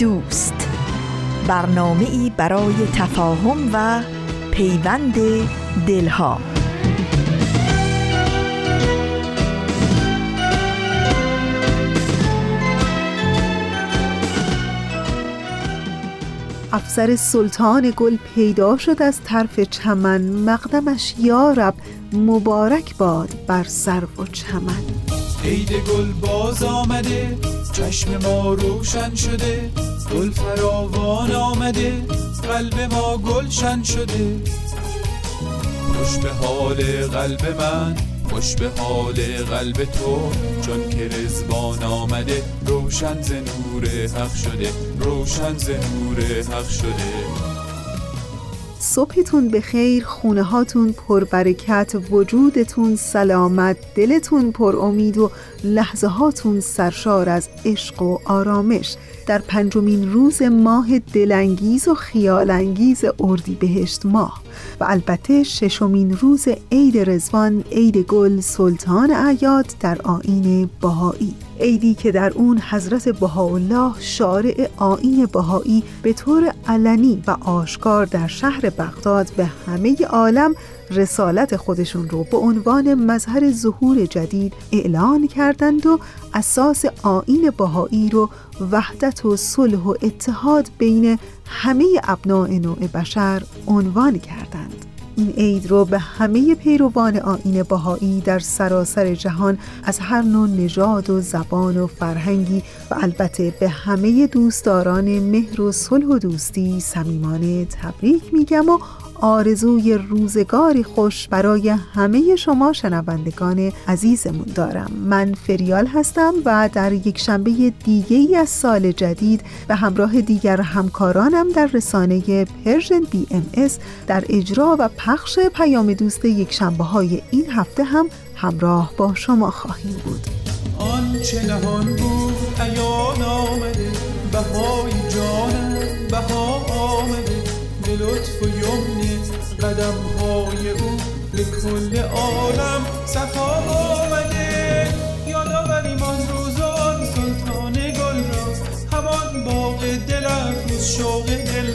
دوست. برنامه ای برای تفاهم و پیوند دلها. افسر سلطان گل پیدا شد از طرف چمن. مقدمش یارب مبارک باد بر سر و چمن. عید گل باز آمده چشم ما روشن شده. گل فراوان آمده قلب ما گلشن شده. خوش به حال قلب من خوش به حال قلب تو. چون که رزوان آمده روشن ز نور حق شده. روشن ز نور حق شده. صبحتون به خیر خونه هاتون پر برکت وجودتون سلامت دلتون پر امید و لحظه هاتون سرشار از عشق و آرامش. در پنجمین روز ماه دلانگیز و خیالانگیز اردی بهشت ماه. و البته ششمین روز عید رزوان عید گل سلطان اعیاد در آین بهایی. عیدی که در اون حضرت بهاءالله شارع آین بهایی به طور علنی و آشکار در شهر بغداد به همه عالم رسالت خودشون رو به عنوان مظهر ظهور جدید اعلان کردند و اساس آین بهایی رو وحدت و صلح و اتحاد بین همه ابناع نوع بشر عنوان کردند. این عید رو به همه پیروان آین بهایی در سراسر جهان از هر نوع نژاد و زبان و فرهنگی و البته به همه دوستداران مهر و صلح و دوستی صمیمانه تبریک میگم و آرزوی روزگاری خوش برای همه شما شنوندگان عزیزمون دارم. من فریال هستم و در یک شنبه دیگه ای از سال جدید به همراه دیگر همکارانم در رسانه Persian BMS در اجرا و پخش پیام دوست یک شنبه های این هفته هم همراه با شما خواهیم بود. آنچه نهان بود عیان آمده بهای به لطف و یمن قدم های او به کل عالم صفا آمده. یادآوریم آن روزان سلطان گل را. همان باغ دل افروز شوق دل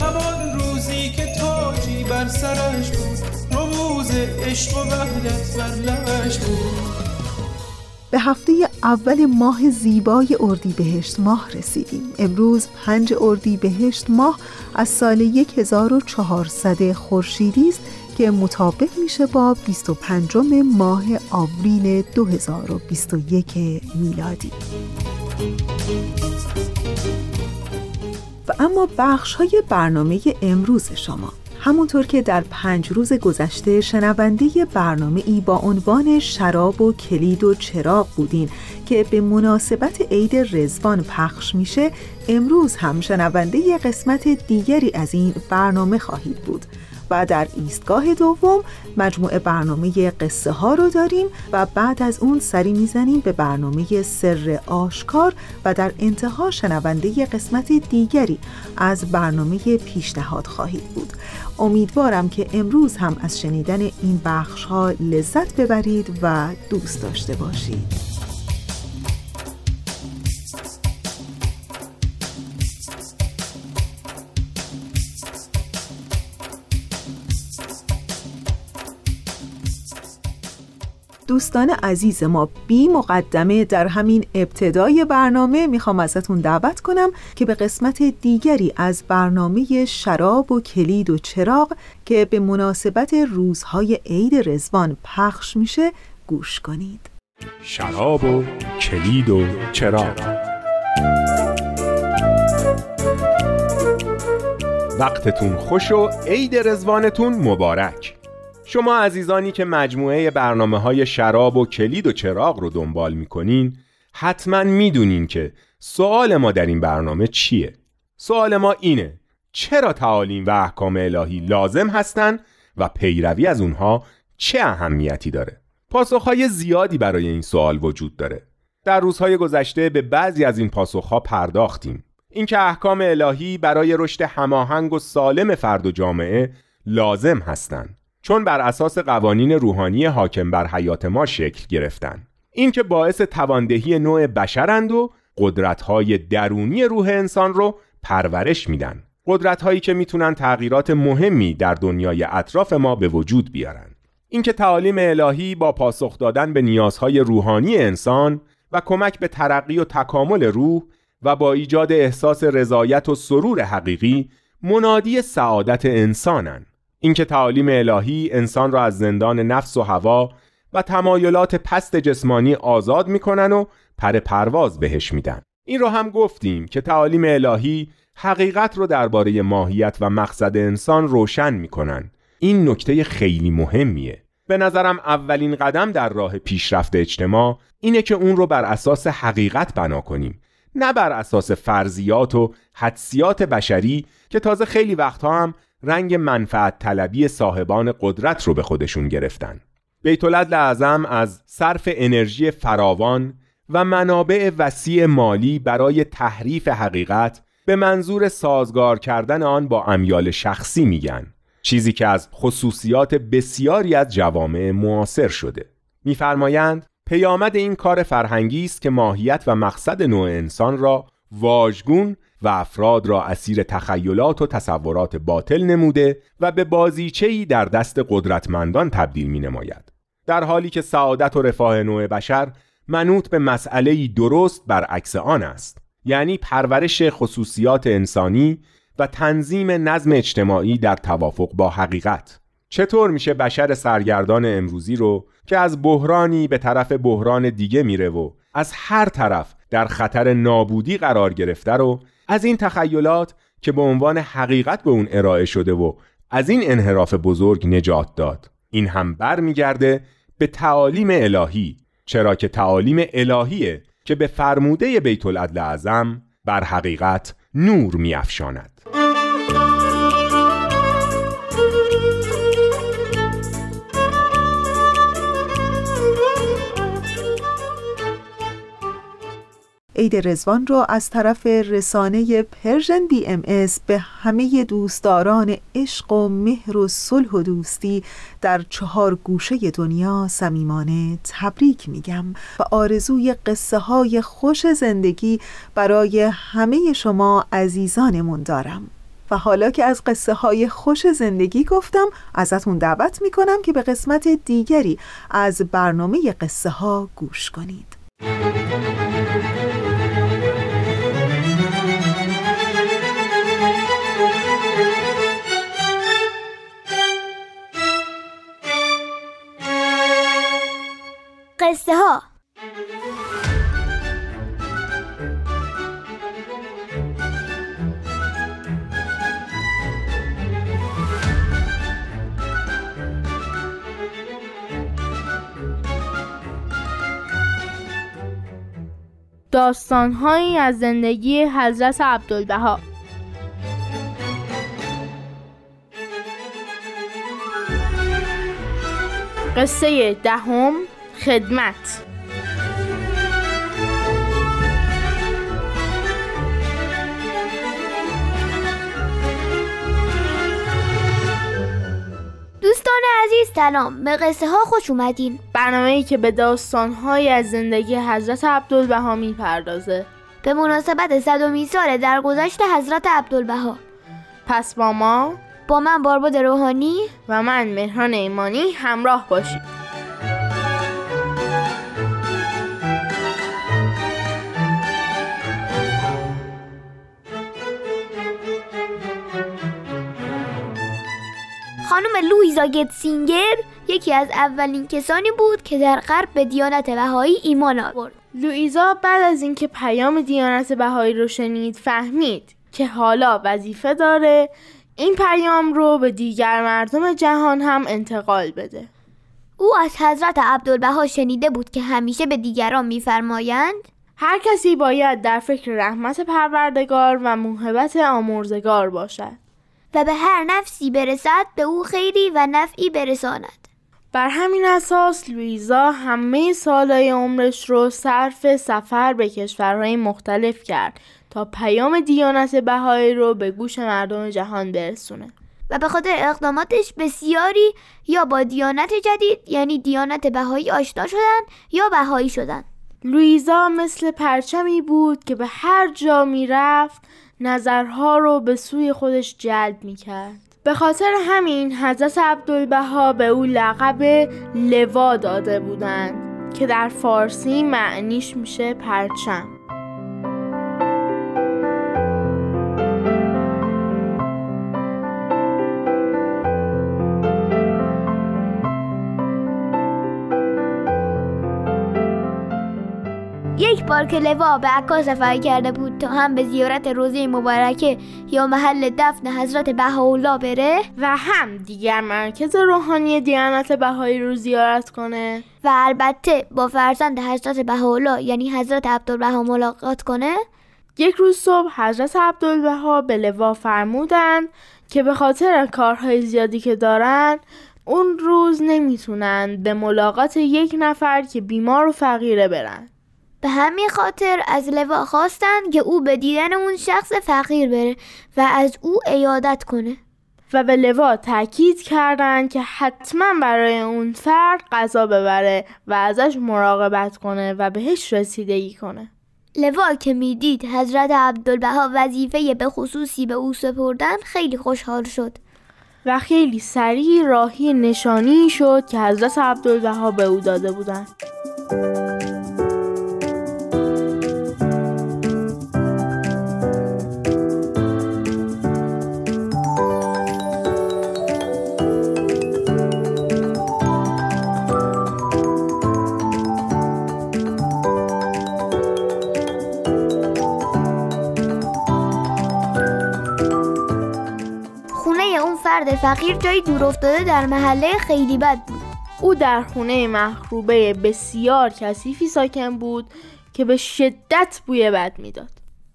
همان روزی که تاجی بر سرش بود. رموز عشق و وحدت بر لبش بود. به هفته اول ماه زیبای اردی بهشت ماه رسیدیم. امروز پنج اردی بهشت ماه از سال 1400 خورشیدی است که مطابق میشه با 25 ماه آوریل 2021 میلادی. و اما بخش های برنامه امروز شما. همونطور که در پنج روز گذشته شنونده برنامه ای با عنوان شراب و کلید و چراغ بودین که به مناسبت عید رزوان پخش میشه امروز هم شنونده قسمت دیگری از این برنامه خواهید بود. و در ایستگاه دوم مجموعه برنامه قصه ها رو داریم و بعد از اون سری می‌زنیم به برنامه سر آشکار و در انتها شنونده قسمت دیگری از برنامه پیشنهاد خواهید بود. امیدوارم که امروز هم از شنیدن این بخش ها لذت ببرید و دوست داشته باشید. دوستان عزیز ما بی مقدمه در همین ابتدای برنامه می‌خوام ازتون دعوت کنم که به قسمت دیگری از برنامه شراب و کلید و چراغ که به مناسبت روزهای عید رزوان پخش میشه گوش کنید. شراب و کلید و چراغ. وقتتون خوش و عید رزوانتون مبارک. شما عزیزانی که مجموعه برنامه های شراب و کلید و چراغ رو دنبال می‌کنین حتما می‌دونین که سوال ما در این برنامه چیه؟ سوال ما اینه چرا تعالیم و احکام الهی لازم هستند و پیروی از اونها چه اهمیتی داره؟ پاسخهای زیادی برای این سوال وجود داره. در روزهای گذشته به بعضی از این پاسخها پرداختیم. اینکه احکام الهی برای رشد هماهنگ و سالم فرد و جامعه لازم هستند چون بر اساس قوانین روحانی حاکم بر حیات ما شکل گرفتن. اینکه باعث تواندهی نوع بشرند و قدرت‌های درونی روح انسان رو پرورش میدن. قدرت‌هایی که می‌تونن تغییرات مهمی در دنیای اطراف ما به وجود بیارن. اینکه تعالیم الهی با پاسخ دادن به نیازهای روحانی انسان و کمک به ترقی و تکامل روح و با ایجاد احساس رضایت و سرور حقیقی منادی سعادت انسانن. اینکه تعالیم الهی انسان را از زندان نفس و هوا و تمایلات پست جسمانی آزاد می‌کنن و پر پرواز بهش میدن. این رو هم گفتیم که تعالیم الهی حقیقت رو درباره ماهیت و مقصد انسان روشن می‌کنن. این نکته خیلی مهمیه. به نظرم اولین قدم در راه پیشرفت اجتماع اینه که اون رو بر اساس حقیقت بنا کنیم. نه بر اساس فرضیات و حدسیات بشری که تازه خیلی وقتها هم رنگ منفعت طلبی صاحبان قدرت رو به خودشون گرفتن. بیت اعظم از صرف انرژی فراوان و منابع وسیع مالی برای تحریف حقیقت به منظور سازگار کردن آن با امیال شخصی میگن چیزی که از خصوصیات بسیاری از جوامع معاصر شده. میفرمایند پیامد این کار فرهنگی است که ماهیت و مقصد نوع انسان را واژگون و افراد را اسیر تخیلات و تصورات باطل نموده و به بازیچه‌ای در دست قدرتمندان تبدیل می نماید. در حالی که سعادت و رفاه نوع بشر منوط به مسئله درست برعکس آن است یعنی پرورش خصوصیات انسانی و تنظیم نظم اجتماعی در توافق با حقیقت چطور میشه بشر سرگردان امروزی رو که از بحرانی به طرف بحران دیگه میره و از هر طرف در خطر نابودی قرار گرفته رو از این تخیلات که به عنوان حقیقت به اون ارائه شده و از این انحراف بزرگ نجات داد این هم بر میگرده به تعالیم الهی چرا که تعالیم الهیه که به فرموده بیت العدل اعظم بر حقیقت نور میافشاند. عید رضوان را از طرف رسانه Persian BMS به همه دوستداران عشق و مهر و صلح و دوستی در چهار گوشه دنیا صمیمانه تبریک میگم و آرزوی قصه های خوش زندگی برای همه شما عزیزانمون دارم. و حالا که از قصه های خوش زندگی گفتم ازتون دعوت می‌کنم که به قسمت دیگری از برنامه قصه ها گوش کنید. قصه ها داستانهایی از زندگی حضرت عبدالبها. قصه دهم خدمت. دوستان عزیز سلام. به قصه ها خوش اومدین. برنامه ای که به داستان های از زندگی حضرت عبدالبها پردازه به مناسبت صدومین سال درگذشت حضرت عبدالبها. پس با ما؟ با من بارباد روحانی. و من مهران ایمانی همراه باشید. خانم لویزا گتسینگر یکی از اولین کسانی بود که در غرب به دیانت بهایی ایمان آورد. لویزا بعد از اینکه پیام دیانت بهایی رو شنید فهمید که حالا وظیفه داره این پیام رو به دیگر مردم جهان هم انتقال بده. او از حضرت عبدالبها شنیده بود که همیشه به دیگران میفرمایند هر کسی باید در فکر رحمت پروردگار و محبت آمرزگار باشد و به هر نفسی برسد به او خیری و نفعی برساند. بر همین اساس لویزا همه سالهای عمرش رو صرف سفر به کشورهای مختلف کرد تا پیام دیانت بهایی رو به گوش مردم جهان برسونه. و به خاطر اقداماتش بسیاری یا با دیانت جدید یعنی دیانت بهایی آشنا شدن یا بهایی شدن. لویزا مثل پرچمی بود که به هر جا می‌رفت نظرها رو به سوی خودش جلب می کرد. به خاطر همین حضرت عبدالبها به او لقب لوا داده بودند که در فارسی معنیش میشه پرچم بار که لوا به عکا سفر کرده بود تا هم به زیارت روزه مبارکه یا محل دفن حضرت بهاءالله بره؟ و هم دیگر مرکز روحانی دیانت بهایی رو زیارت کنه. و البته با فرزند حضرت بهاءالله یعنی حضرت عبدالبها ملاقات کنه؟ یک روز صبح حضرت عبدالبها به لوا فرمودن که به خاطر کارهای زیادی که دارن اون روز نمی‌تونن به ملاقات یک نفر که بیمار و فقیره برن. به همین خاطر از لوا خواستن که او به دیدن اون شخص فقیر بره و از او ایادت کنه. و به لوا تاکید کردند که حتما برای اون فرد غذا ببره و ازش مراقبت کنه و بهش رسیدگی کنه. لوا که می‌دید حضرت عبدالبها وظیفه به خصوصی به او سپردن خیلی خوشحال شد. و خیلی سریع راهی نشانی شد که حضرت عبدالبها به او داده بودند. فرد فقیر جایی دور افتاده در محله خیلی بد بود. او در خونه مخروبه بسیار کثیفی ساکن بود که به شدت بوی بد می‌داد.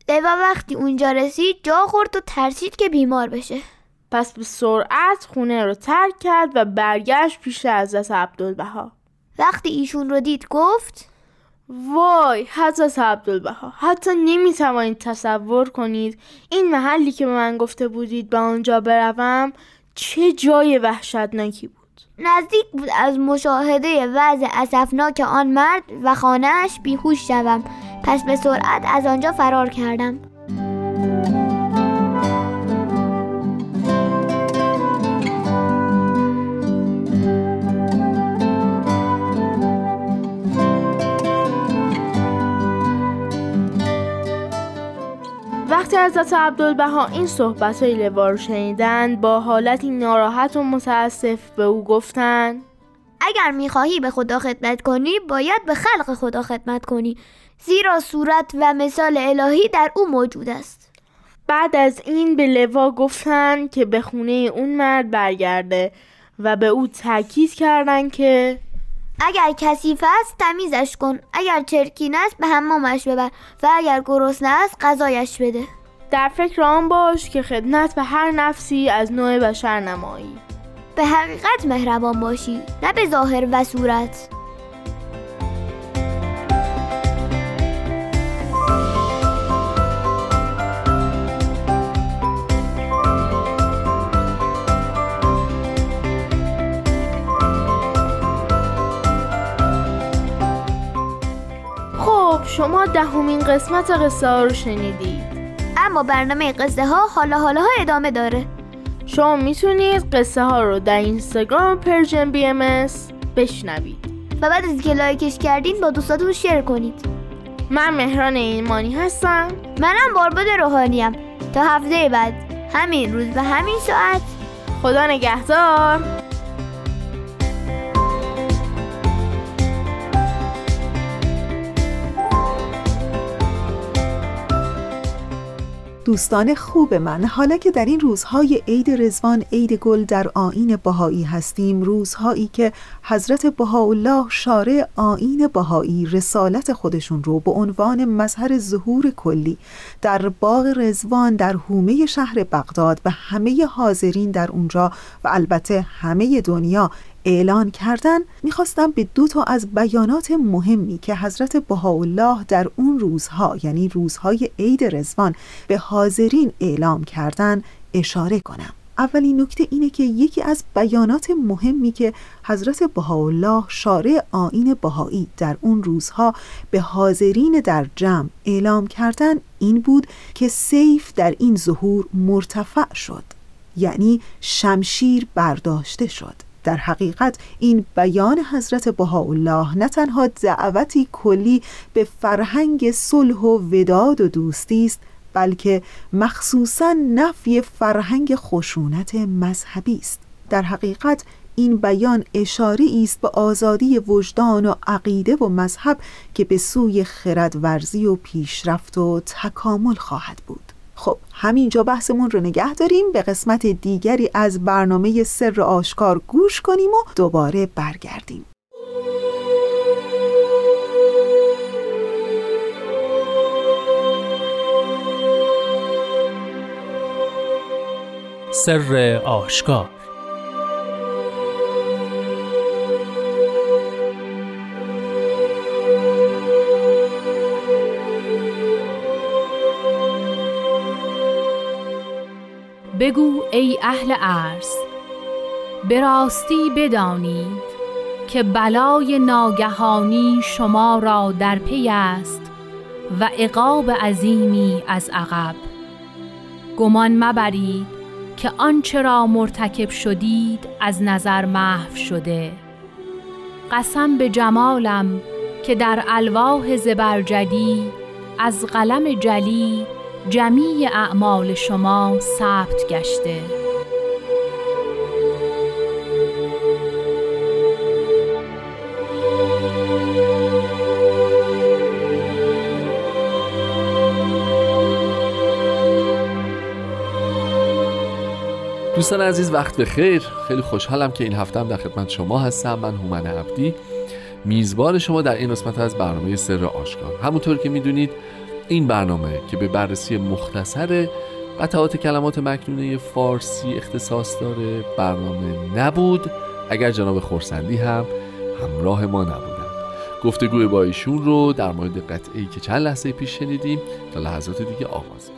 لوا وقتی اونجا رسید جا خورد و ترسید که بیمار بشه. پس به سرعت خونه رو ترک کرد و برگشت پیش حضرت عبدالبها. وقتی ایشون رو دید گفت وای حضرت عبدالبها حتی نمی‌توانید تصور کنید این محلی که به من گفته بودید به آنجا بروم چه جای وحشتناکی بود. نزدیک بود از مشاهده وضع اسفناک آن مرد و خانهاش بیهوش شوم. پس به سرعت از آنجا فرار کردم. وقتی حضرت عبدالبها این صحبت های لوا رو شنیدند با حالتی ناراحت و متاسف به او گفتند اگر می‌خواهی به خدا خدمت کنی باید به خلق خدا خدمت کنی. زیرا صورت و مثال الهی در او موجود است. بعد از این به لوا گفتند که به خونه اون مرد برگرده و به او تاکید کردند که اگر کثیف است تمیزش کن. اگر چرکین است به حمامش ببر. و اگر گرسنه است غذایش بده. در فکر آن باش که خدمت به هر نفسی از نوع بشر نمایی. به حقیقت مهربان باشی نه به ظاهر و صورت. خب شما دهمین قسمت قصه ها رو شنیدید. اما برنامه قصه ها حالا حالا ها ادامه داره. شما می‌تونید قصه ها رو در اینستاگرام Persian BMS بشنوید. و بعد از که لایکش کردین با دوستاتون share کنید. من مهران ایمانی هستم. منم باربد روحانیم. تا هفته بعد. همین روز و همین ساعت. خدا نگهدار. دوستان خوب من. حالا که در این روزهای عید رزوان عید گل در آین بهایی هستیم روزهایی که حضرت بهاءالله شارع آین بهایی رسالت خودشون رو به عنوان مظهر ظهور کلی در باغ رزوان در حومه شهر بغداد و همه حاضرین در اونجا و البته همه دنیا اعلان کردن می‌خواستم به دو تا از بیانات مهمی که حضرت بهاءالله در اون روزها یعنی روزهای عید رزوان به حاضرین اعلام کردن اشاره کنم. اولین نکته اینه که یکی از بیانات مهمی که حضرت بهاءالله شارع آین بهایی در اون روزها به حاضرین در جمع اعلام کردن این بود که سیف در این ظهور مرتفع شد یعنی شمشیر برداشته شد. در حقیقت این بیان حضرت بهاءالله نه تنها دعوتی کلی به فرهنگ صلح و وداد و دوستی است بلکه مخصوصا نفی فرهنگ خشونت مذهبی است. در حقیقت این بیان اشاره است به آزادی وجدان و عقیده و مذهب که به سوی خردورزی و پیشرفت و تکامل خواهد بود. خب همینجا بحثمون رو نگه داریم به قسمت دیگری از برنامه سر آشکار گوش کنیم و دوباره برگردیم. سر آشکار بگو ای اهل عرض به راستی بدانید که بلای ناگهانی شما را در پی است و عقاب عظیمی از عقب. گمان مبرید که آنچه را مرتکب شدید از نظر محو شده. قسم به جمالم که در الواح زبرجدی از قلم جلی جمیع اعمال شما ثبت گشته. دوستان عزیز وقت به خیر. خیلی خوشحالم که این هفته هم در خدمت شما هستم. من هومن عبدی. میزبان شما در این قسمت از برنامه سر آشکار. همونطور که می‌دونید این برنامه که به بررسی مختصر قطعات کلمات مکنونه فارسی اختصاص داره برنامه نبود. اگر جناب خورسندی هم همراه ما نبودن. گفتگوی با ایشون رو در مورد قطعی که چند لحظه پیش شنیدیم تا لحظات دیگه آغاز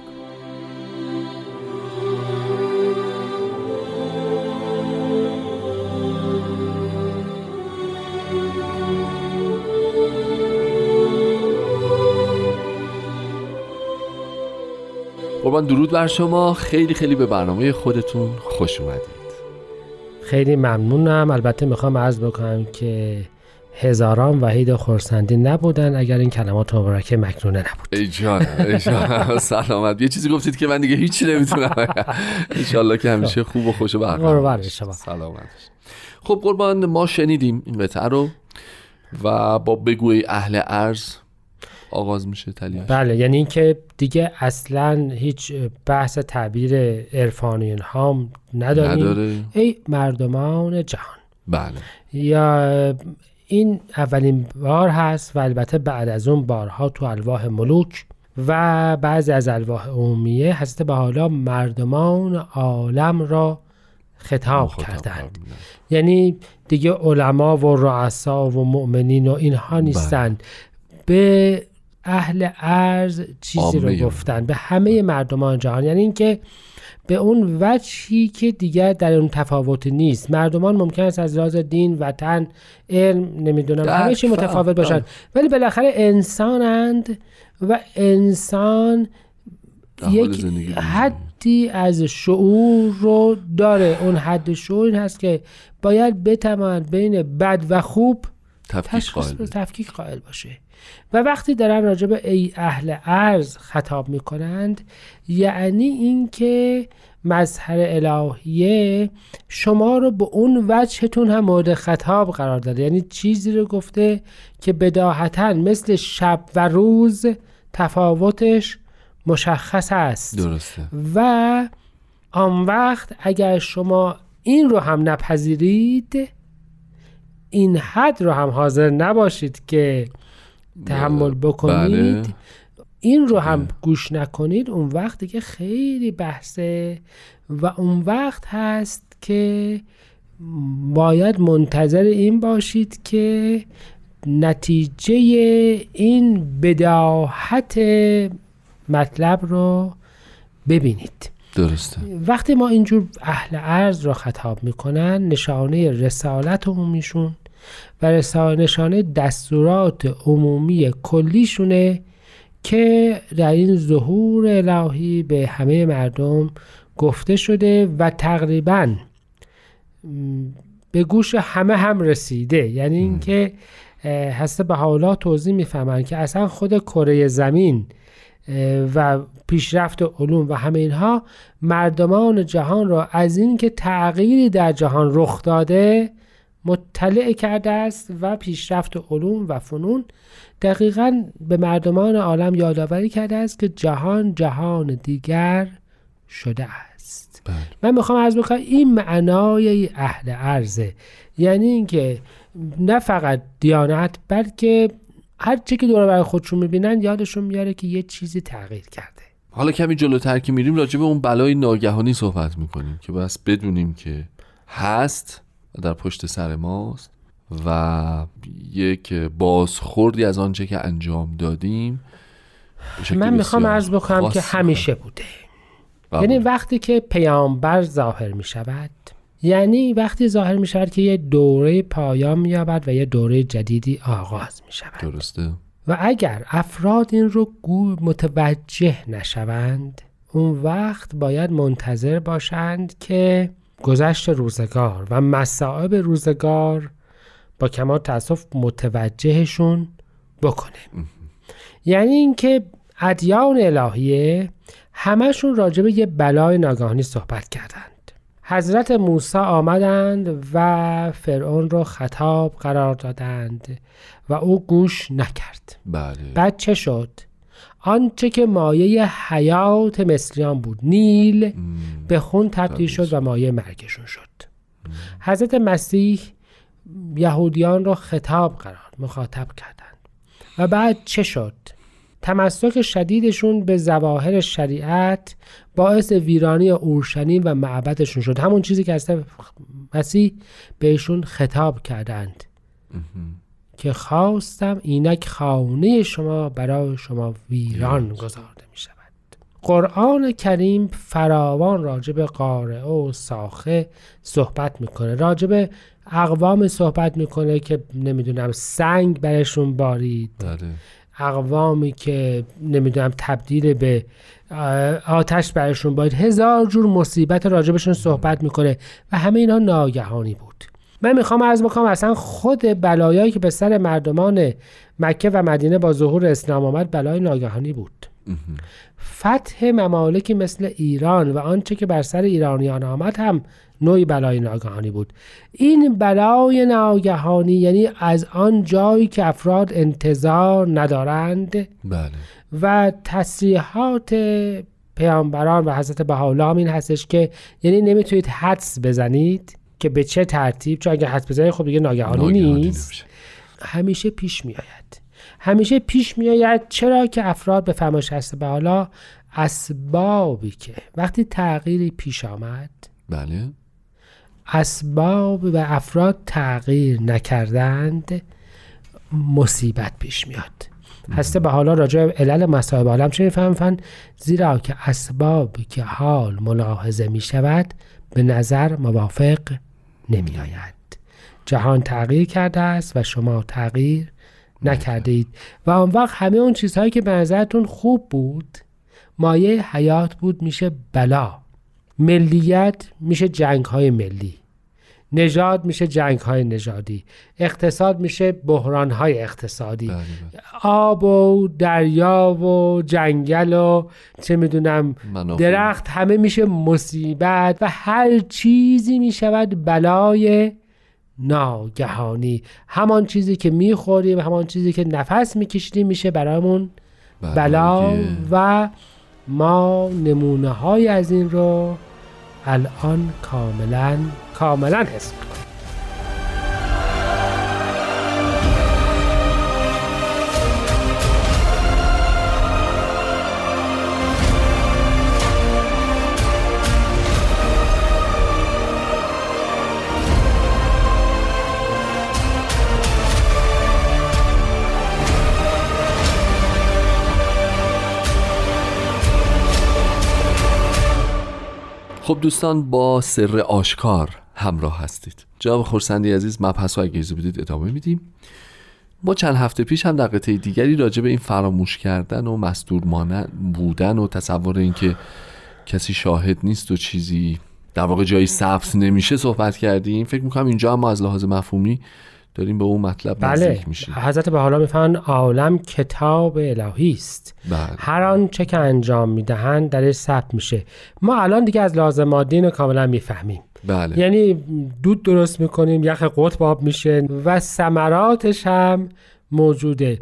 قربان درود بر شما. خیلی خیلی به برنامه خودتون خوش اومدید. خیلی ممنونم. البته می‌خوام عرض بکنم که هزاران وحید خورسندی نبودن اگر این کلمات مبارکه مکنونه نبود. ای جان ای جان. سلامت. یه چیزی گفتید که من دیگه هیچی نمی‌تونم انشالله که همیشه خوب و خوش و برقرار سلامت خب قربان ما شنیدیم این قطعه رو و با بگوی اهل ارز آغاز میشه تلیاش بله یعنی اینکه دیگه اصلا هیچ بحث تعبیر عرفانی هم نداریم. نداره. ای مردمان جهان. بله. یا این اولین بار هست و البته بعد از اون بارها تو الواح ملوک و بعضی از الواح عمومیه حضرت به حالا مردمان عالم را خطاب, خطاب کردند. یعنی دیگه علما و رؤسا و مؤمنین و اینها نیستند. به اهل ارز چیزی رو گفتن. به همه مردمان جهان. یعنی اینکه به اون وجهی که دیگر در اون تفاوت نیست. مردمان ممکن است از لحاظ دین وطن علم نمی‌دونم همه چی متفاوت باشن. ولی بالاخره انسانند و انسان یک حدی از شعور رو داره. اون حد شعور این هست که باید بتواند بین بد و خوب تفکیک قائل باشه. و وقتی دارن راجع به ای اهل ارز خطاب می‌کنند یعنی اینکه مظهر الهیه شما رو به اون وجهتون هم مورد خطاب قرار داده. یعنی چیزی رو گفته که بداهتا مثل شب و روز تفاوتش مشخص است. درسته. و آن وقت اگر شما این رو هم نپذیرید این حد رو هم حاضر نباشید که تحمل بکنید بله. این رو هم گوش نکنید اون وقت دیگه خیلی بحثه و اون وقت هست که باید منتظر این باشید که نتیجه این بداحت مطلب رو ببینید. درسته. وقتی ما اینجور اهل عرض را خطاب می‌کنن نشانه رسالت عمومیشون و نشانه دستورات عمومی کلیشونه که در این ظهور الهی به همه مردم گفته شده و تقریبا به گوش همه هم رسیده. یعنی اینکه هسته به حالا توضیح می‌فهمن که اصلا خود کره زمین و پیشرفت علوم و همه اینها مردمان جهان را از اینکه تغییری در جهان رخ داده مطلع کرده است و پیشرفت علوم و فنون دقیقا به مردمان عالم یادآوری کرده است که جهان جهان دیگر شده است. بله. من می‌خوام از بکنم این معنای اهل عرضه یعنی اینکه نه فقط دیانت بلکه هر چی که دور برای خودشون می‌بینن یادشون میاره که یه چیزی تغییر کرده. حالا کمی جلوتر که میریم راجع به اون بلای ناگهانی صحبت می‌کنیم که بس بدونیم که هست در پشت سر ماست و یک بازخوردی از آنچه که انجام دادیم من می‌خوام عرض بکنم که همیشه بوده. بله. یعنی وقتی که پیامبر ظاهر می شود یعنی وقتی ظاهر می شود که یه دوره پایان می یابد و یه دوره جدیدی آغاز می شود درسته. و اگر افراد این رو گو متوجه نشوند اون وقت باید منتظر باشند که گذشت روزگار و مصائب روزگار با کمال تاسف متوجهشون بکنه. یعنی اینکه ادیان الهیه همشون راجع به یه بلای ناگهانی صحبت کردند. حضرت موسی آمدند و فرعون رو خطاب قرار دادند و او گوش نکرد. بله. بعد چه شد؟ آنچه که مایه حیات مصریان بود. نیل به خون تبدیل شد و مایه مرگشون شد. حضرت مسیح یهودیان را خطاب قرار مخاطب کردند. و بعد چه شد؟ تمسک شدیدشون به زواهر شریعت باعث ویرانی اورشلیم و معبدشون شد. همون چیزی که حضرت مسیح بهشون خطاب کردند. که خواستم اینک خانه شما برای شما ویران گذارده می شود. قرآن کریم فراوان راجب قارعه و ساخه صحبت می‌کنه. راجب اقوام صحبت می‌کنه که نمی‌دونم سنگ برشون بارید. بله. اقوامی که نمی‌دونم تبدیل به آتش برشون باید هزار جور مصیبت راجبشون صحبت می‌کنه و همه اینا ناگهانی بود. من می‌خوام عرض بکنم اصلا خود بلایایی که به سر مردمان مکه و مدینه با ظهور اسلام آمد بلای ناگهانی بود. فتح ممالکی مثل ایران و آنچه که بر سر ایرانیان آمد هم نوعی بلای ناگهانی بود. این بلای ناگهانی یعنی از آن جایی که افراد انتظار ندارند بله. و تصریحات پیامبران و حضرت بهاءالله این هستش که یعنی نمی‌تونید حدس بزنید. که به چه ترتیب چون اگه حدس بزنید خب دیگه ناگهانی, نیست. همیشه پیش میآید. همیشه پیش میآید. چرا که افراد به فرمایش هست به حالا اسبابی که وقتی تغییری پیش آمد بله. اسباب و افراد تغییر نکردند مصیبت پیش میاد. هسته به حالا راجع علل مصائب عالم چه می‌فهمن زیرا که اسبابی که حال ملاحظه می شود به نظر موافق نمی آید جهان تغییر کرده است و شما تغییر نکرده اید و آن وقت همه اون چیزهایی که به نظرتون خوب بود مایه حیات بود میشه بلا. ملیت میشه جنگ های ملی. نژاد میشه جنگ های نژادی اقتصاد میشه بحران های اقتصادی بله بله. آب و دریا و جنگل و چه می‌دونم. درخت همه میشه مصیبت و هر چیزی می‌شود بلای ناگهانی همان چیزی که می‌خوریم همان چیزی که نفس میکشیدیم میشه برامون. بلا و ما نمونه های از این رو الان کاملا کاملا حس می‌کنیم خب دوستان با سر آشکار همراه هستید. جواب خورسندی عزیز مبحث رو اگه بدید ادامه میدیم. ما چند هفته پیش هم در قطعه دیگری راجع به این فراموش کردن و مستور بودن و تصور اینکه کسی شاهد نیست و چیزی در واقع جایی ثبت نمیشه صحبت کردیم فکر می‌کنم اینجا هم از لحاظ مفهومی داریم به اون مطلب بله. نزدیک میشیم. حضرت به حالا می‌فهمن عالم کتاب الهی است. بله. هر آنچه که انجام می‌دهند درش ثبت میشه. ما الان دیگه از لازم مادی اینو کاملا می‌فهمیم. بله. یعنی دود درست می‌کنیم یخ قطب آب میشه و ثمراتش هم موجوده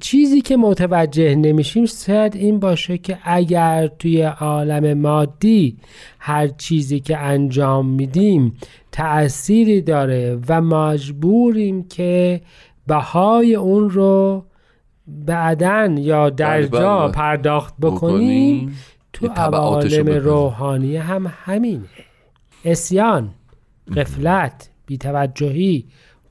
چیزی که متوجه نمیشیم شاید این باشه که اگر توی عالم مادی هر چیزی که انجام میدیم تأثیری داره و مجبوریم که بهای اون رو بعدا یا در بله، جا بله. پرداخت بکنیم بکنیم. تو عوالم. روحانی هم همینه اسیان قفلت بیتوجهی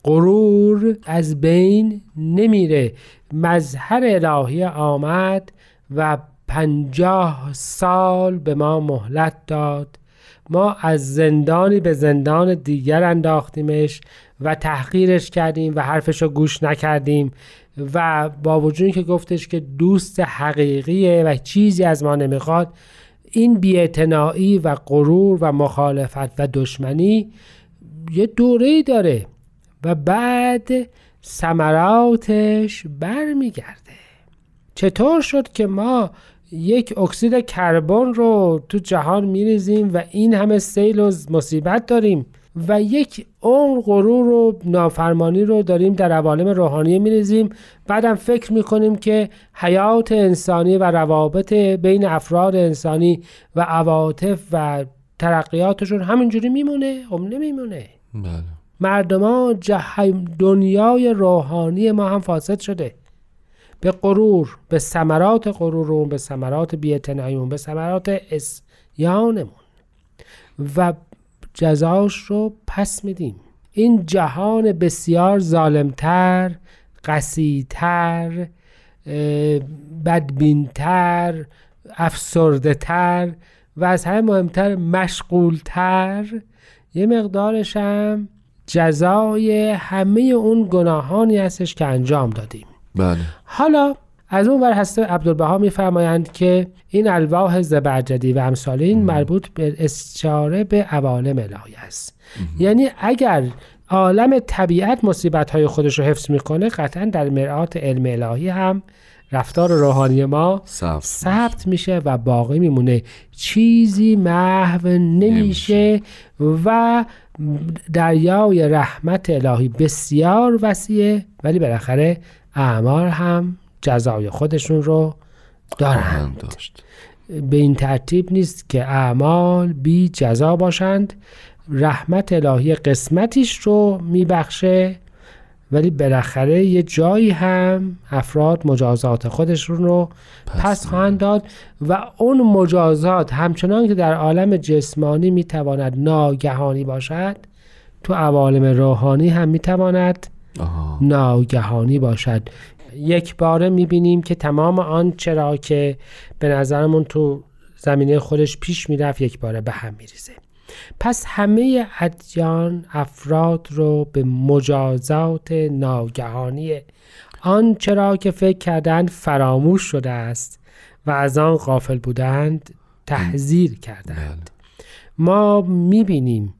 غرور از بین نمیره. مظهر الهی آمد و پنجاه سال به ما مهلت داد. ما از زندانی به زندان دیگر انداختیمش و تحقیرش کردیم و حرفش رو گوش نکردیم و با وجودی که گفتش که دوست حقیقیه و چیزی از ما نمی‌خواد این بیاعتنایی و غرور و مخالفت و دشمنی یه دوره داره و بعد ثمراتش برمیگرده. چطور شد که ما یک اکسید کربن رو تو جهان میریزیم و این همه سیل و مصیبت داریم؟ و یک اون غرور و نافرمانی رو داریم در عوالم روحانی میریزیم. بعدم فکر می‌کنیم که حیات انسانی و روابط بین افراد انسانی و عواطف و ترقیاتشون همینجوری میمونه؟ خب نمیمونه. بله. مردما جه... دنیای روحانی ما هم فاسد شده. به غرور به ثمرات غرورمون به ثمرات بی‌اعتناییمون به ثمرات اسیانمون و جزاش رو پس میدیم. این جهان بسیار ظالمتر قسیتر بدبینتر افسرده تر و از همه مهمتر مشغولتر. یه مقدارش هم جزای همه اون گناهانی هستش که انجام دادیم. بله. حالا از اون ور هسته عبدالبها میفرمایند که این الواح زبرجدی و امثال این مربوط به استشاره به عوالم الهی است. یعنی اگر عالم طبیعت مصیبت های خودش رو حفظ می‌کنه قطعا در مرآت علم الهی هم رفتار روحانی ما ثبت ثبت میشه و باقی میمونه. چیزی محو نمیشه. و دریای رحمت الهی بسیار وسیعه ولی بالاخره اعمال هم جزای خودشون رو دارند. داشت. به این ترتیب نیست که اعمال بی جزا باشند. رحمت الهی قسمتیش رو میبخشه ولی بالاخره یه جایی هم افراد مجازات خودشون رو پس خواهند داد و اون مجازات همچنان که در عالم جسمانی می‌تواند ناگهانی باشد تو عوالم روحانی هم می‌تواند آها. ناگهانی باشد. یک باره می‌بینیم که تمام آن چرا که به نظرمون تو زمینه خودش پیش می‌رفت یک باره به هم میریزه. پس همه ادیان افراد رو به مجازات ناگهانی آن چرا که فکر کردند فراموش شده است و از آن غافل بودند تحذیر کردند. ما می‌بینیم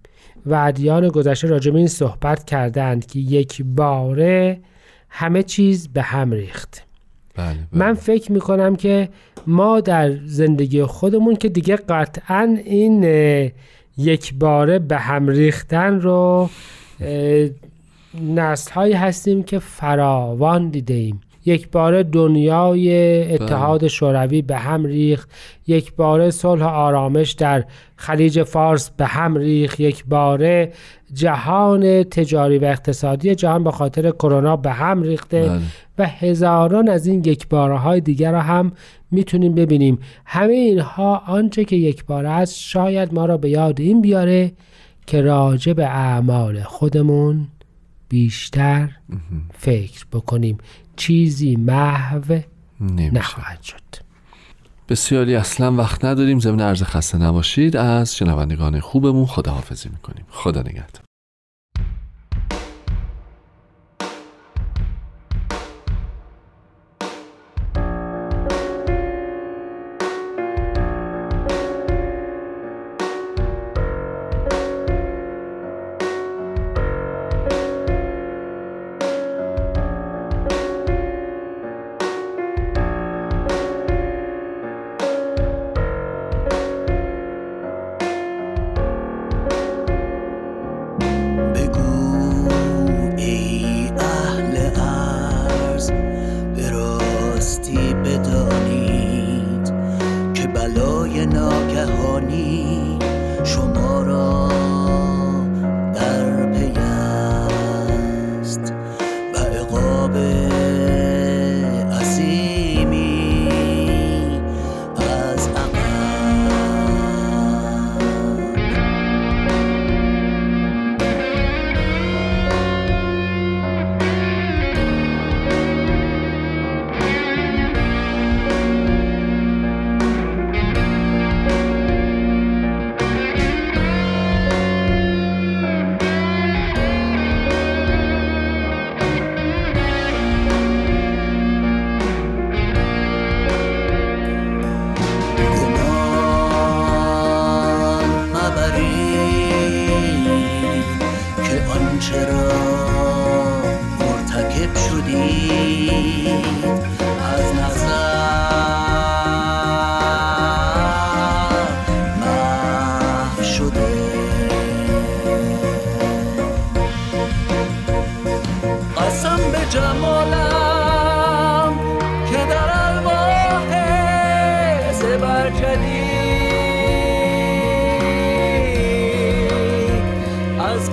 و ادیان گذشته راجع به این صحبت کردند که یک باره همه چیز به هم ریخت بله بله. من فکر می‌کنم که ما در زندگی خودمون که دیگه قطعا این یک باره به هم ریختن رو نسل هایی هستیم که فراوان دیده ایم یک بار دنیای اتحاد شوروی به هم ریخت. یک باره صلح و آرامش در خلیج فارس به هم ریخت. یک باره جهان تجاری و اقتصادی جهان به خاطر کرونا به هم ریخته. بله. و هزاران از این یک باره های دیگر را هم می‌تونیم ببینیم. همه اینها آنچه که یک باره است شاید ما را به یاد این بیاره که راجع به اعمال خودمون بیشتر فکر بکنیم. چیزی محو نخواهد شد. بسیاری اصلا وقت نداریم ضمن عرض خسته نباشید. از شنوندگان خوبمون خداحافظی می‌کنیم. خدا نگهدار. ناگهانی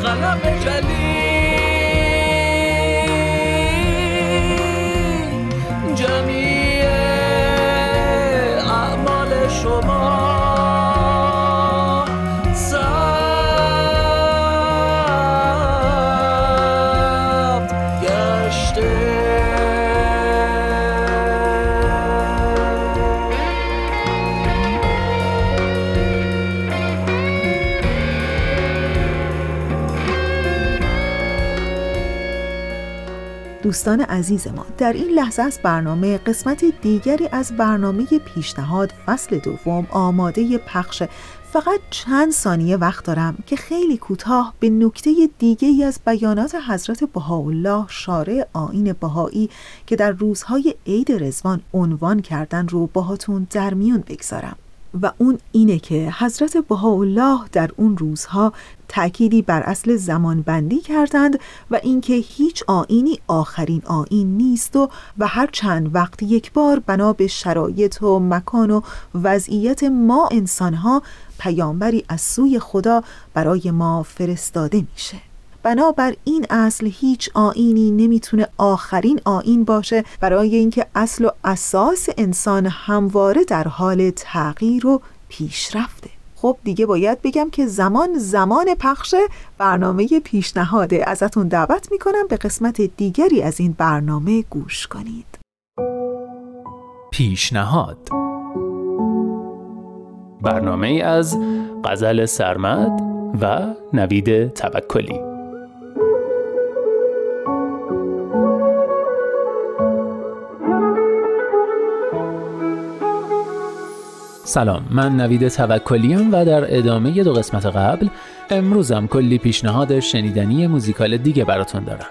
از قلم دوستان عزیز ما در این لحظه از برنامه قسمت دیگری از برنامه پیشنهاد فصل دوم آماده پخش فقط چند ثانیه وقت دارم که خیلی کوتاه به نکته دیگه ای از بیانات حضرت بهاءالله شارع آین بهایی که در روزهای عید رزوان عنوان کردن رو باهاتون در میون بگذارم. و اون اینه که حضرت بهاءالله در اون روزها تأکیدی بر اصل زمانبندی کردند و اینکه هیچ آینی آخرین آین نیست و و هر چند وقت یک بار بنا به شرایط و مکان و وضعیت ما انسانها پیامبری از سوی خدا برای ما فرستاده میشه. بنابر این اصل هیچ آینی نمی‌تونه آخرین آین باشه برای اینکه اصل و اساس انسان همواره در حال تغییر و پیشرفته. خب دیگه باید بگم که زمان زمان پخش برنامه پیشنهاده ازتون دعوت می‌کنم به قسمت دیگری از این برنامه گوش کنید. پیشنهاد. برنامه از غزل سرمد و نوید توکلی. سلام من نوید توکلیم و در ادامه دو قسمت قبل امروزم کلی پیشنهاد شنیدنی موزیکال دیگه براتون دارم.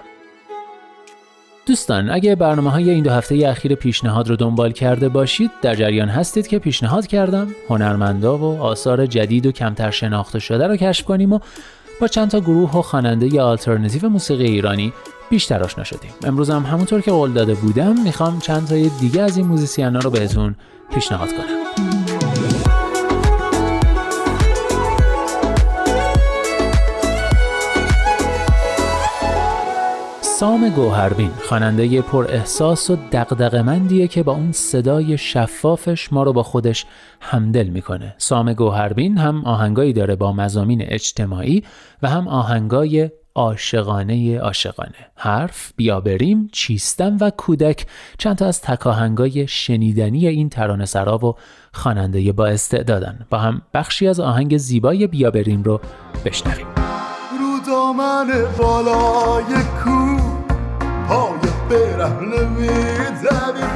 دوستان اگه برنامه های این دو هفته اخیر پیشنهاد رو دنبال کرده باشید در جریان هستید که پیشنهاد کردم. هنرمندا و آثار جدید و کمتر شناخته شده رو کشف کنیم و با چند تا گروه و خواننده آلترناتیو موسیقی ایرانی بیشتر آشنا شدیم. امروز هم همونطور که قول داده بودم می‌خوام چند تای دیگه از این موزیسینا رو بهتون پیشنهاد کنم. سام گوهربین خواننده پر احساس و دغدغه‌مندیه که با اون صدای شفافش ما رو با خودش همدل می‌کنه. سام گوهربین هم آهنگایی داره با مزامین اجتماعی و هم آهنگای عاشقانه عاشقانه. حرف بیا بریم چیستم و کودک. چند تا از تکاهنگای شنیدنی این ترانه سرا و خواننده با استعدادن. با هم بخشی از آهنگ زیبای بیا بریم رو بشنویم. رو دامن بالای کو پای برهنه میدویم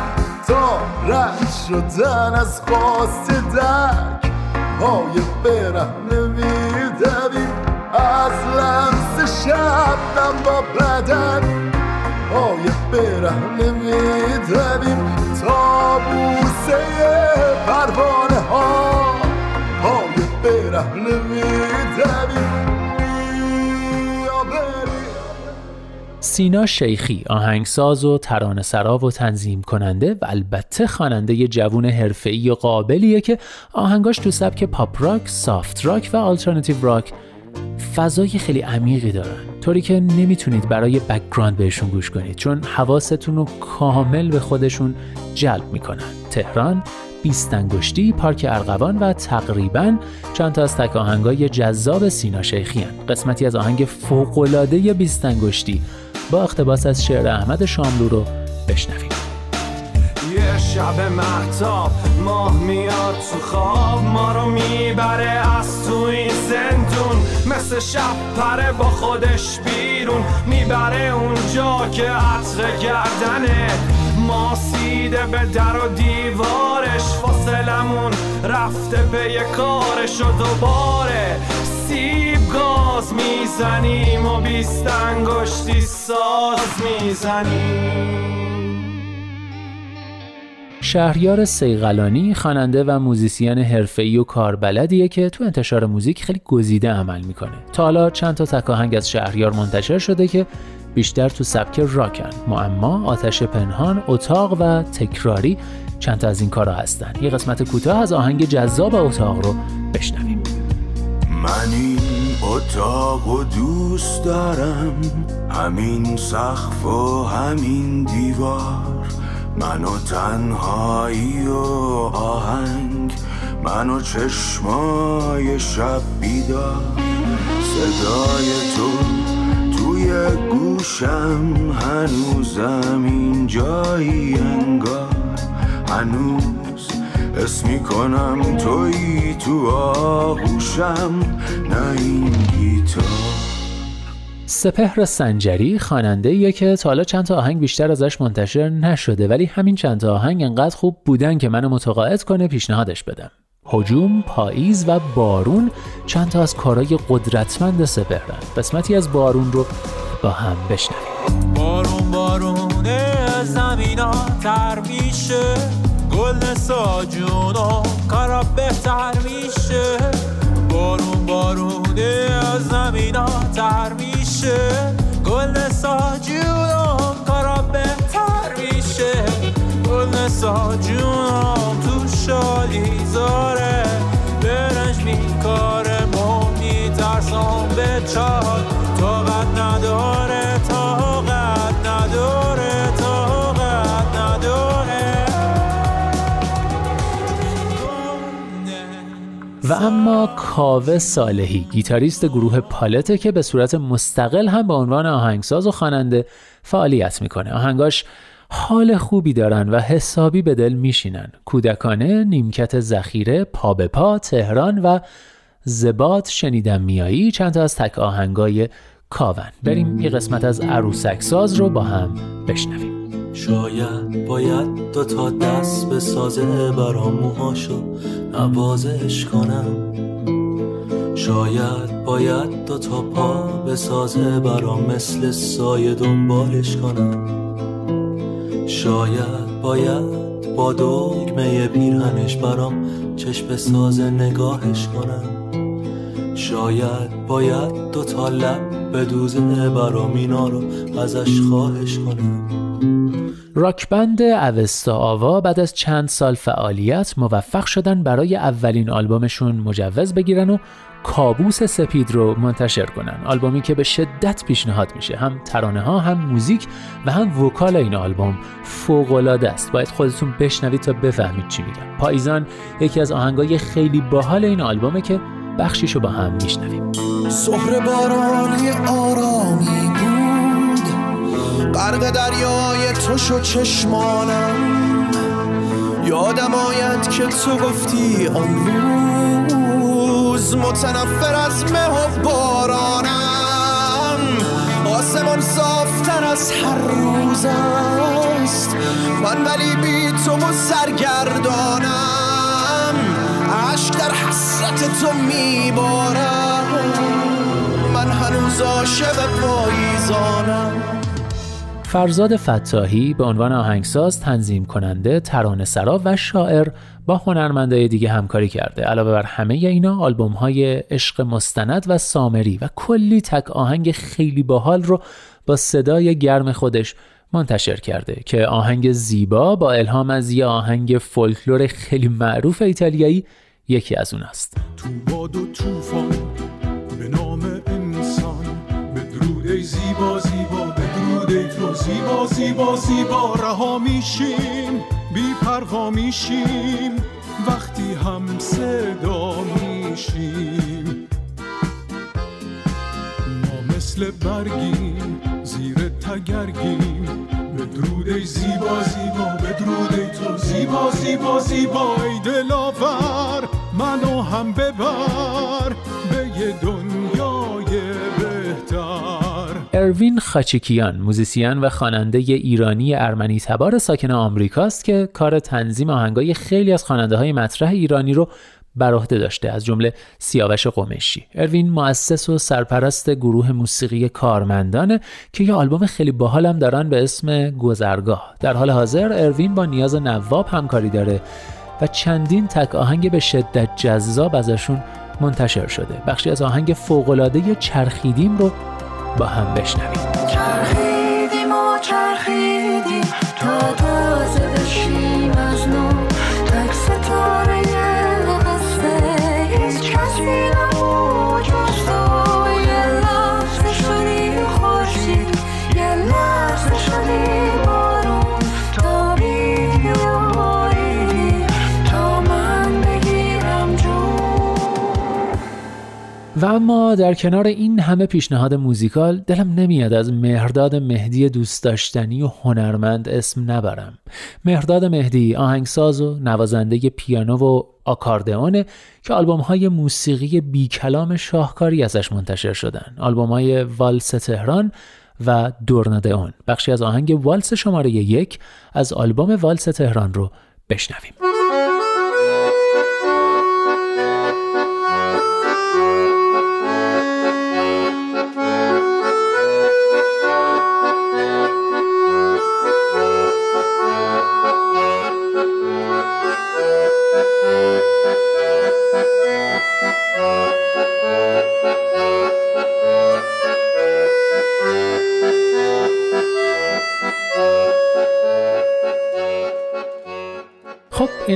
تا رد شدن از خواست دک پای برهنه میدویم از لمس شبنم با بدن. پای برهنه میدویم تا بوسه پروانه ها. پای برهنه میدویم سینا شیخی آهنگساز و ترانه سرا و تنظیم کننده و البته خواننده جوون حرفه‌ای و قابلیه که آهنگاش تو سبک پاپ راک، سافت راک و آلترناتیو راک فضای خیلی عمیقی دارن. طوری که نمی‌تونید برای background بهشون گوش کنید چون حواستون رو کامل به خودشون جلب می‌کنن. تهران بیست انگشتی، پارک ارغوان و تقریبا چند تا از تک آهنگای جذاب سینا شیخی قسمتی از آهنگ فوق‌العاده بیست انگشتی با اقتباس از شعر احمد شاملو رو بشنویم. یه شب مهتاب ماه میاد تو خواب ما رو می‌بره از تو این زندون. مثل شب پره با خودش بیرون می‌بره اونجا که عطر گردنه. ماسیده به در و دیوارش فاصلمون رفته به یه کارش و دوباره سیب گاز می‌زنیم و بیست انگشتی ساز می‌زنیم شهریار سیغلانی خواننده و موزیسین حرفه‌ای و کاربلدیه که تو انتشار موزیک خیلی گزیده عمل می‌کنه. تا حالا چند تا تکاهنگ از شهریار منتشر شده که بیشتر تو سبک راکن. معما، آتش پنهان، اتاق و تکراری چند تا از این کارا هستن. یه قسمت کوتاه از آهنگ جذاب اتاق رو بشنویم. من این اتاق و دوست دارم. همین سقف و همین دیوار. منو تنهایی و آهنگ. منو چشمای شب بیدار. صدای تو توی گوشم هنوزم این جایی انگار. هنوز اسم می‌کنم توی تو آغوشم نه این گیتار. سپهر سنجری خواننده که تا حالا چند تا آهنگ بیشتر ازش منتشر نشده ولی همین چند تا آهنگ انقدر خوب بودن که منو متقاعد کنه پیشنهادش بدم. هجوم، پاییز و بارون چند تا از کارهای قدرتمند سپهرن. قسمتی از بارون رو با هم بشنویم. بارون بارونه زمینا تر میشه. گل ساجون و کارا بهتر میشه. بارون بارونه زمینا تر میشه. گل ساجون کارا بهتر میشه. گل ساجون تو شالی زاره. برنج میکاره مو میترسام به چال طاقت نداره. و اما کاوه صالحی گیتاریست گروه پالته که به صورت مستقل هم به عنوان آهنگساز و خواننده فعالیت می‌کنه. آهنگاش حال خوبی دارن و حسابی به دل میشینن. کودکانه نیمکت ذخیره پا به پا تهران و زبات شنیدم میایی چند تا از تک آهنگای کاون. بریم یه قسمت از عروسک ساز رو با هم بشنویم. شاید باید دو تا دست به سازه برام موهاشو نوازش کنم. شاید باید دو تا پا به سازه برام مثل سایه دنبالش کنم. شاید باید با دگمه پیرهنش برام چشم سازه نگاهش کنم. شاید باید دو تا لب بدوزه برام اینا رو ازش خواهش کنم. راکبند اوستا آوا بعد از چند سال فعالیت موفق شدن برای اولین آلبومشون مجوز بگیرن و کابوس سپید رو منتشر کنن. آلبومی که به شدت پیشنهاد میشه. هم ترانه ها هم موزیک و هم وکال این آلبوم فوق العاده است. باید خودتون بشنوید تا بفهمید چی میگم. پاییزان یکی از آهنگای خیلی باحال این آلبومه که بخشیشو با هم میشنویم. سهر بارانی آرامی. غرق دریای تو شو چشمانم. یادم آید که تو گفتی آن روز متنفر از مه و بارانم آسمان صافتر از هر روز است. من ولی بی تو و سرگردانم. عشق در حسرت تو میبارم. من هنوز عاشق پاییزانم. فرزاد فتاحی به عنوان آهنگساز، تنظیم کننده، ترانه سرا و شاعر با هنرمندای دیگه همکاری کرده. علاوه بر همه اینا آلبوم های عشق مستند و سامری و کلی تک آهنگ خیلی باحال رو با صدای گرم خودش منتشر کرده که آهنگ زیبا با الهام از یه آهنگ فولکلور خیلی معروف ایتالیایی یکی از اون است. تو باد و توفان به نام انسان بدرود ای زیبا تو زیبا زیبا زیبا رها میشیم بی پروا میشیم وقتی هم صدا میشیم. ما مثل برگیم زیر تگرگیم. بدرود ای زیبا زیبا بدرود ای تو. زیبا زیبا زیبا ای دلاور منو هم ببر. به یه بهتر اروین خاچیکیان موزیسین و خواننده ایرانی ارمنی تبار ساکن آمریکاست که کار تنظیم آهنگای خیلی از خواننده های مطرح ایرانی رو بر عهده داشته از جمله سیاوش قمشی اروین مؤسس و سرپرست گروه موسیقی کارمندانه که یه آلبوم خیلی باحال هم دارن به اسم گذرگاه. در حال حاضر اروین با نیاز نواب همکاری داره و چندین تک آهنگ به شدت جذاب ازشون منتشر شده. بخشی از آهنگ فوقالعاده چرخیدیم رو با هم بشنویم. و اما در کنار این همه پیشنهاد موزیکال دلم نمیاد از مهرداد مهدی دوست داشتنی و هنرمند اسم نبرم. مهرداد مهدی آهنگساز و نوازنده پیانو و آکاردئونه که آلبوم های موسیقی بی کلام شاهکاری ازش منتشر شدن. آلبوم های والس تهران و دورنادئون. بخشی از آهنگ والس شماره یک از آلبوم والس تهران رو بشنویم.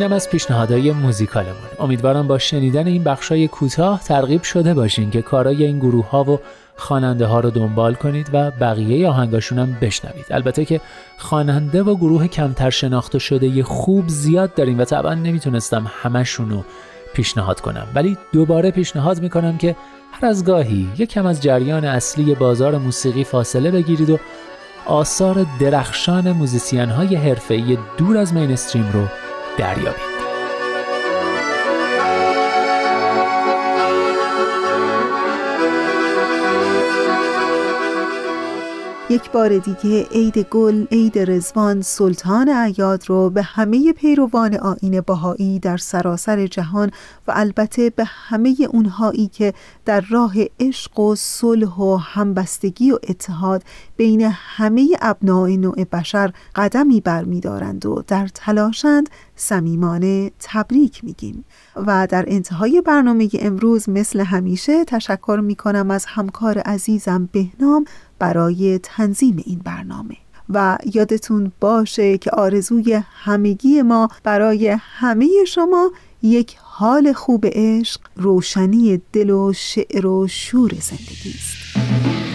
اینم از پیشنهادهای موزیکالمون. امیدوارم با شنیدن این بخشای کوتاه ترغیب شده باشین که کارای این گروه ها و خواننده ها رو دنبال کنید و بقیه آهنگاشون هم بشنوید. البته که خواننده و گروه کمتر شناخته شده خوب زیاد داریم و طبعا نمی‌تونستم همشون رو پیشنهاد کنم. ولی دوباره پیشنهاد می‌کنم که هر از گاهی یکم از جریان اصلی بازار موسیقی فاصله بگیرید و آثار درخشان موزیسین های حرفه‌ای دور از مینستریم رو ત્યારે આવી یک بار دیگه عید گل، عید رزوان، سلطان اعیاد رو به همه پیروان آین بهایی در سراسر جهان و البته به همه اونهایی که در راه عشق و صلح و همبستگی و اتحاد بین همه ابناع نوع بشر قدمی برمیدارند و در تلاشند صمیمانه تبریک میگیم. و در انتهای برنامه امروز مثل همیشه تشکر می‌کنم از همکار عزیزم بهنام برای تنظیم این برنامه. و یادتون باشه که آرزوی همگی ما برای همه شما یک حال خوب عشق روشنی دل و شعر و شور زندگی است.